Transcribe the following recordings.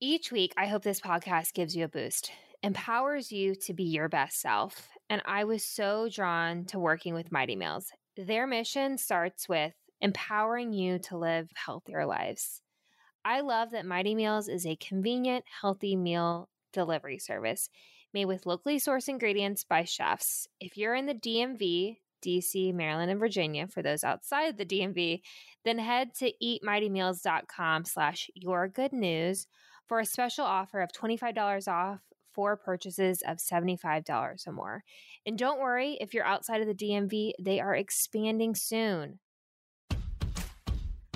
Each week, I hope this podcast gives you a boost, empowers you to be your best self. And I was so drawn to working with Mighty Meals. Their mission starts with empowering you to live healthier lives. I love that Mighty Meals is a convenient, healthy meal delivery service made with locally sourced ingredients by chefs. If you're in the DMV, DC, Maryland, and Virginia, for those outside the DMV, then head to eatmightymeals.com slash your good news for a special offer of $25 off for purchases of $75 or more. And don't worry, if you're outside of the DMV, they are expanding soon.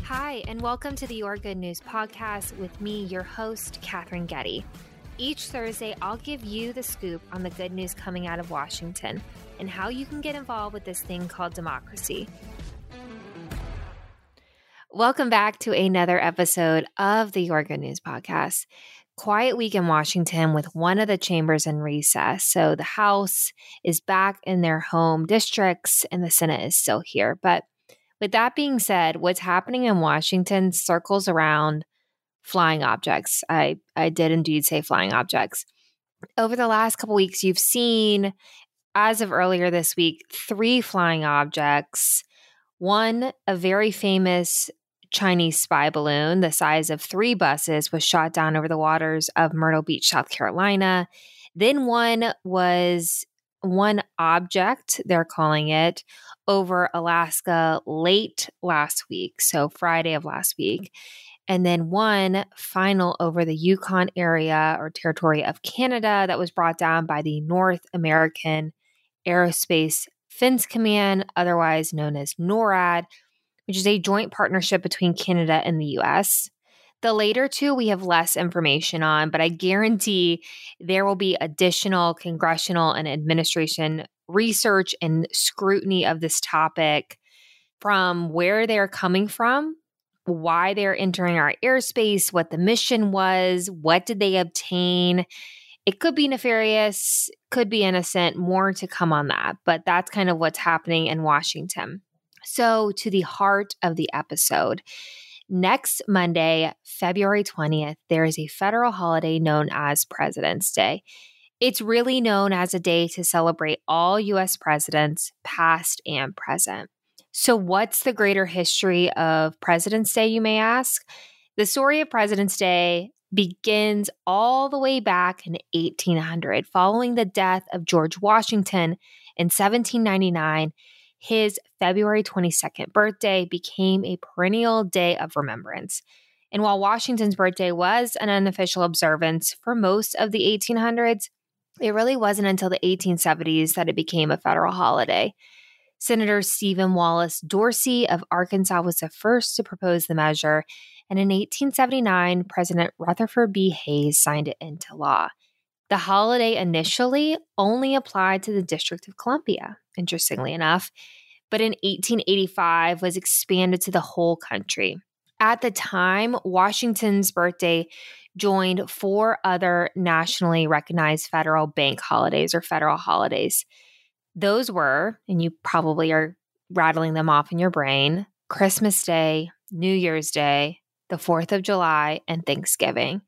Hi, and welcome to the Your Good News podcast with me, your host, Katherine Getty. Each Thursday, I'll give you the scoop on the good news coming out of Washington and how you can get involved with this thing called democracy. Welcome back to another episode of the Your Good News podcast. Quiet week in Washington with one of the chambers in recess. So the House is back in their home districts and the Senate is still here. But with that being said, what's happening in Washington circles around flying objects. I, I did indeed say flying objects. Over the last couple weeks, you've seen, as of earlier this week, three flying objects. One, a very famous Chinese spy balloon the size of three buses was shot down over the waters of Myrtle Beach, South Carolina. Then one was one object, they're calling it, over Alaska late last week. So, Friday of last week. And then one final over the Yukon area or territory of Canada that was brought down by the North American Aerospace Defense Command, otherwise known as NORAD, which is a joint partnership between Canada and the US. The later two we have less information on, but I guarantee there will be additional congressional and administration research and scrutiny of this topic from where they're coming from, why they're entering our airspace, what the mission was, what did they obtain. It could be nefarious, could be innocent, more to come on that, but that's kind of what's happening in Washington. So, to the heart of the episode. Next Monday, February 20th, there is a federal holiday known as President's Day. It's really known as a day to celebrate all US presidents, past and present. So, what's the greater history of President's Day, you may ask? The story of President's Day begins all the way back in 1800, following the death of George Washington in 1799 his February 22nd birthday became a perennial day of remembrance. And while Washington's birthday was an unofficial observance for most of the 1800s, it really wasn't until the 1870s that it became a federal holiday. Senator Stephen Wallace Dorsey of Arkansas was the first to propose the measure, and in 1879, President Rutherford B. Hayes signed it into law. The holiday initially only applied to the District of Columbia, interestingly enough, but in 1885 was expanded to the whole country. At the time, Washington's birthday joined four other nationally recognized federal bank holidays or federal holidays. Those were, and you probably are rattling them off in your brain Christmas Day, New Year's Day, the 4th of July, and Thanksgiving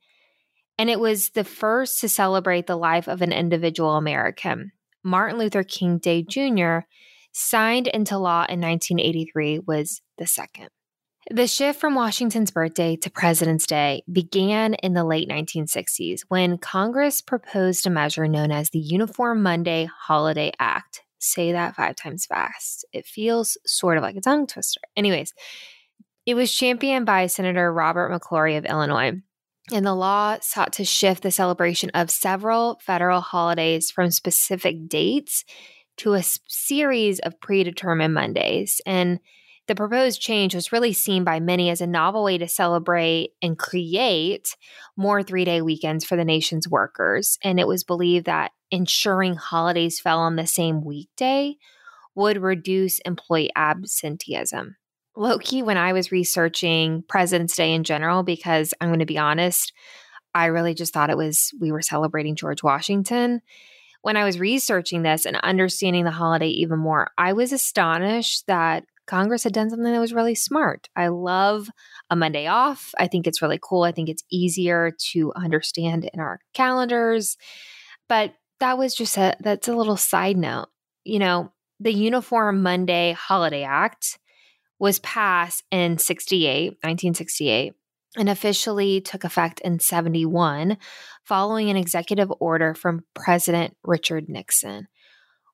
and it was the first to celebrate the life of an individual American. Martin Luther King Day Jr., signed into law in 1983, was the second. The shift from Washington's birthday to President's Day began in the late 1960s when Congress proposed a measure known as the Uniform Monday Holiday Act. Say that five times fast. It feels sort of like a tongue twister. Anyways, it was championed by Senator Robert McClory of Illinois and the law sought to shift the celebration of several federal holidays from specific dates to a series of predetermined Mondays. And the proposed change was really seen by many as a novel way to celebrate and create more three day weekends for the nation's workers. And it was believed that ensuring holidays fell on the same weekday would reduce employee absenteeism low key when I was researching President's Day in general, because I'm going to be honest, I really just thought it was we were celebrating George Washington. When I was researching this and understanding the holiday even more, I was astonished that Congress had done something that was really smart. I love a Monday off. I think it's really cool. I think it's easier to understand in our calendars. But that was just a that's a little side note. You know, the Uniform Monday Holiday Act was passed in 68, 1968 and officially took effect in 71 following an executive order from President Richard Nixon.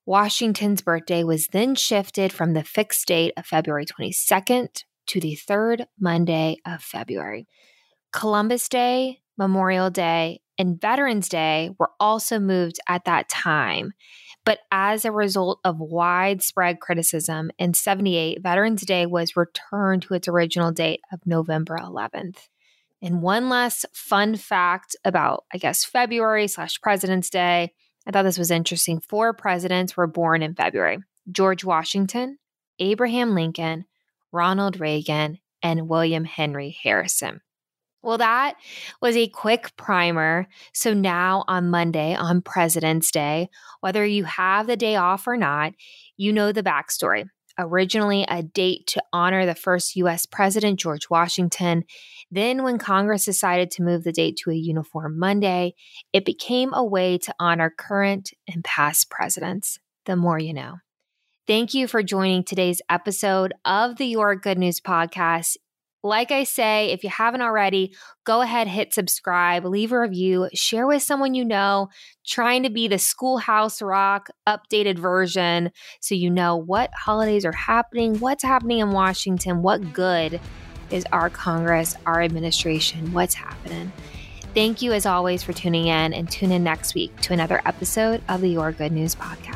Washington's birthday was then shifted from the fixed date of February 22nd to the third Monday of February. Columbus Day, Memorial Day, and Veterans Day were also moved at that time. But as a result of widespread criticism, in 78, Veterans Day was returned to its original date of November 11th. And one last fun fact about, I guess, February slash President's Day. I thought this was interesting. Four presidents were born in February George Washington, Abraham Lincoln, Ronald Reagan, and William Henry Harrison. Well, that was a quick primer. So now on Monday, on President's Day, whether you have the day off or not, you know the backstory. Originally, a date to honor the first US president, George Washington. Then, when Congress decided to move the date to a uniform Monday, it became a way to honor current and past presidents. The more you know. Thank you for joining today's episode of the Your Good News podcast. Like I say, if you haven't already, go ahead, hit subscribe, leave a review, share with someone you know, trying to be the Schoolhouse Rock updated version so you know what holidays are happening, what's happening in Washington, what good is our Congress, our administration, what's happening. Thank you, as always, for tuning in and tune in next week to another episode of the Your Good News podcast.